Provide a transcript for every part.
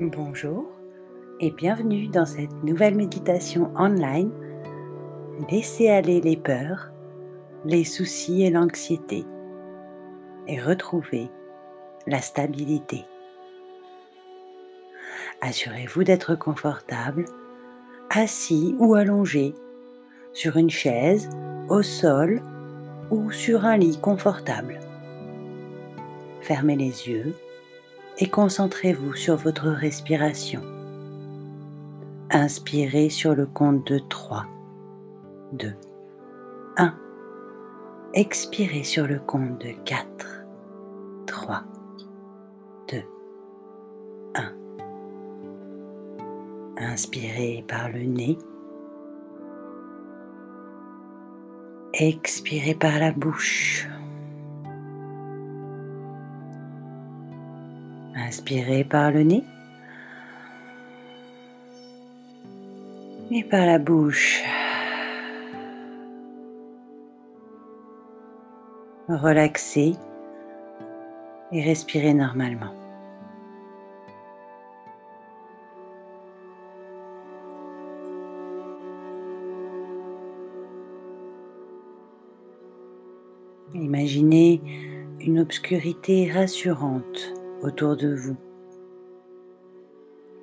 Bonjour et bienvenue dans cette nouvelle méditation online. Laissez aller les peurs, les soucis et l'anxiété et retrouvez la stabilité. Assurez-vous d'être confortable, assis ou allongé sur une chaise, au sol ou sur un lit confortable. Fermez les yeux et concentrez-vous sur votre respiration. Inspirez sur le compte de 3, 2, 1. Expirez sur le compte de 4, 3, 2, 1. Inspirez par le nez. Expirez par la bouche. Inspirez par le nez et par la bouche. Relaxez et respirez normalement. Imaginez une obscurité rassurante autour de vous,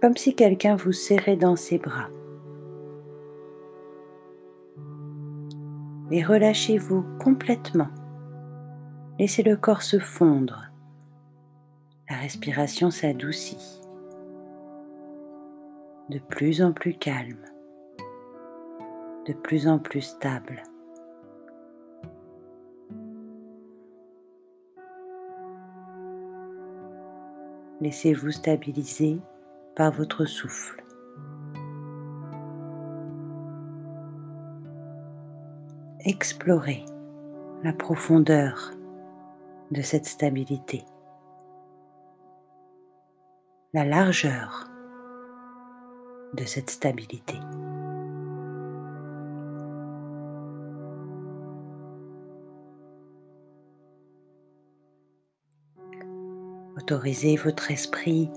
comme si quelqu'un vous serrait dans ses bras. Et relâchez-vous complètement. Laissez le corps se fondre. La respiration s'adoucit, de plus en plus calme, de plus en plus stable. Laissez-vous stabiliser par votre souffle. Explorez la profondeur de cette stabilité, la largeur de cette stabilité. Autorisez votre esprit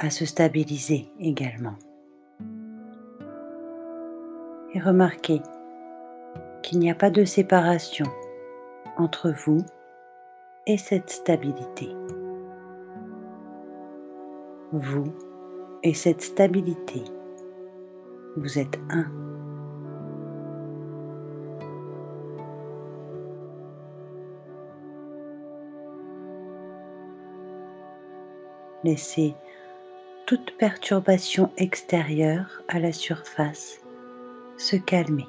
à se stabiliser également. Et remarquez qu'il n'y a pas de séparation entre vous et cette stabilité. Vous et cette stabilité, vous êtes un. Laissez toute perturbation extérieure à la surface se calmer.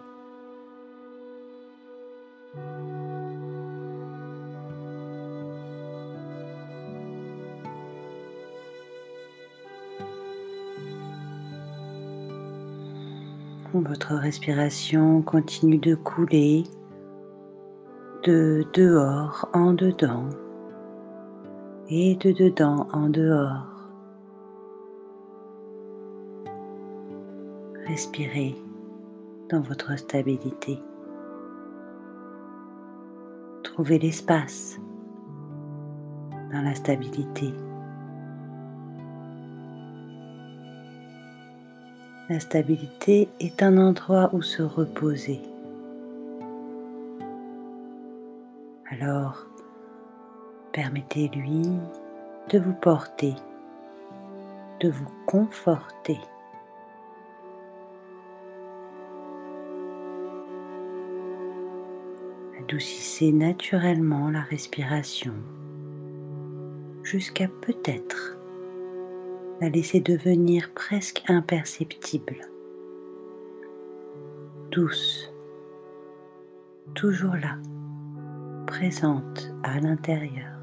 Votre respiration continue de couler de dehors en dedans et de dedans en dehors. Respirez dans votre stabilité. Trouvez l'espace dans la stabilité. La stabilité est un endroit où se reposer. Alors, Permettez-lui de vous porter, de vous conforter. Adoucissez naturellement la respiration jusqu'à peut-être la laisser devenir presque imperceptible, douce, toujours là, présente à l'intérieur.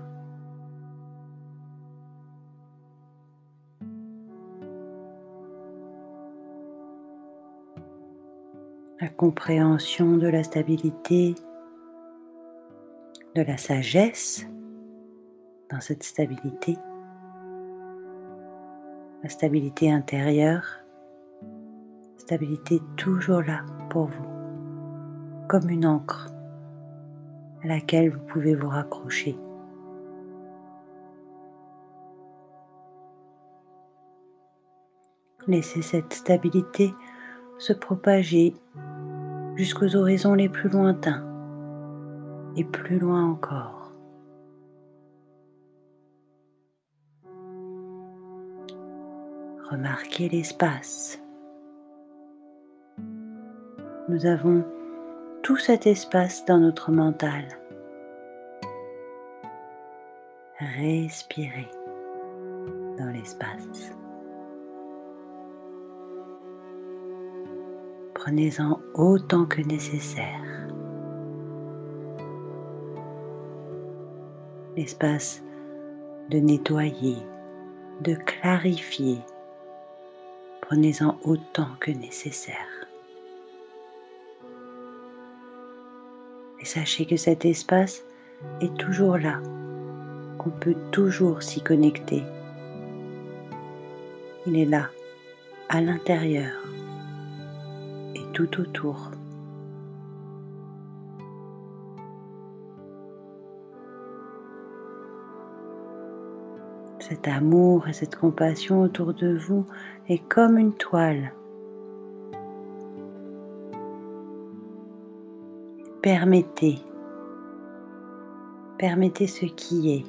La compréhension de la stabilité, de la sagesse dans cette stabilité, la stabilité intérieure, stabilité toujours là pour vous, comme une encre à laquelle vous pouvez vous raccrocher. Laissez cette stabilité se propager jusqu'aux horizons les plus lointains et plus loin encore. Remarquez l'espace. Nous avons tout cet espace dans notre mental. Respirez dans l'espace. Prenez-en autant que nécessaire. L'espace de nettoyer, de clarifier. Prenez-en autant que nécessaire. Et sachez que cet espace est toujours là, qu'on peut toujours s'y connecter. Il est là, à l'intérieur autour. Cet amour et cette compassion autour de vous est comme une toile Permettez, permettez ce qui est.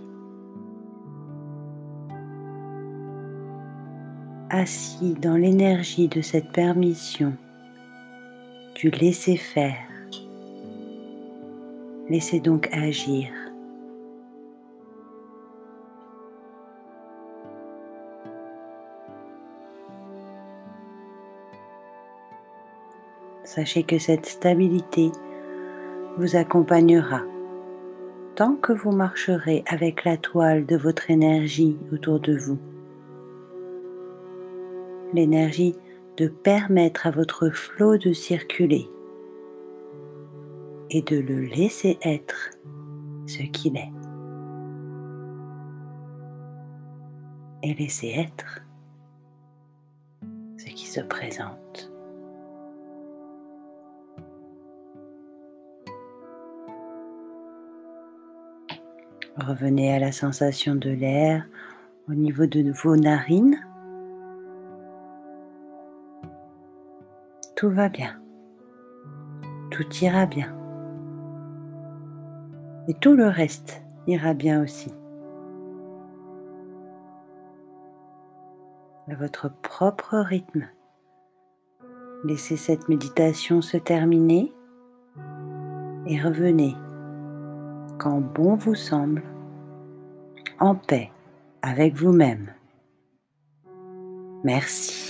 Assis dans l'énergie de cette permission, du laisser faire, laissez donc agir. Sachez que cette stabilité vous accompagnera tant que vous marcherez avec la toile de votre énergie autour de vous. L'énergie de permettre à votre flot de circuler et de le laisser être ce qu'il est. Et laisser être ce qui se présente. Revenez à la sensation de l'air au niveau de vos narines. Tout va bien. Tout ira bien. Et tout le reste ira bien aussi. À votre propre rythme. Laissez cette méditation se terminer et revenez quand bon vous semble, en paix avec vous-même. Merci.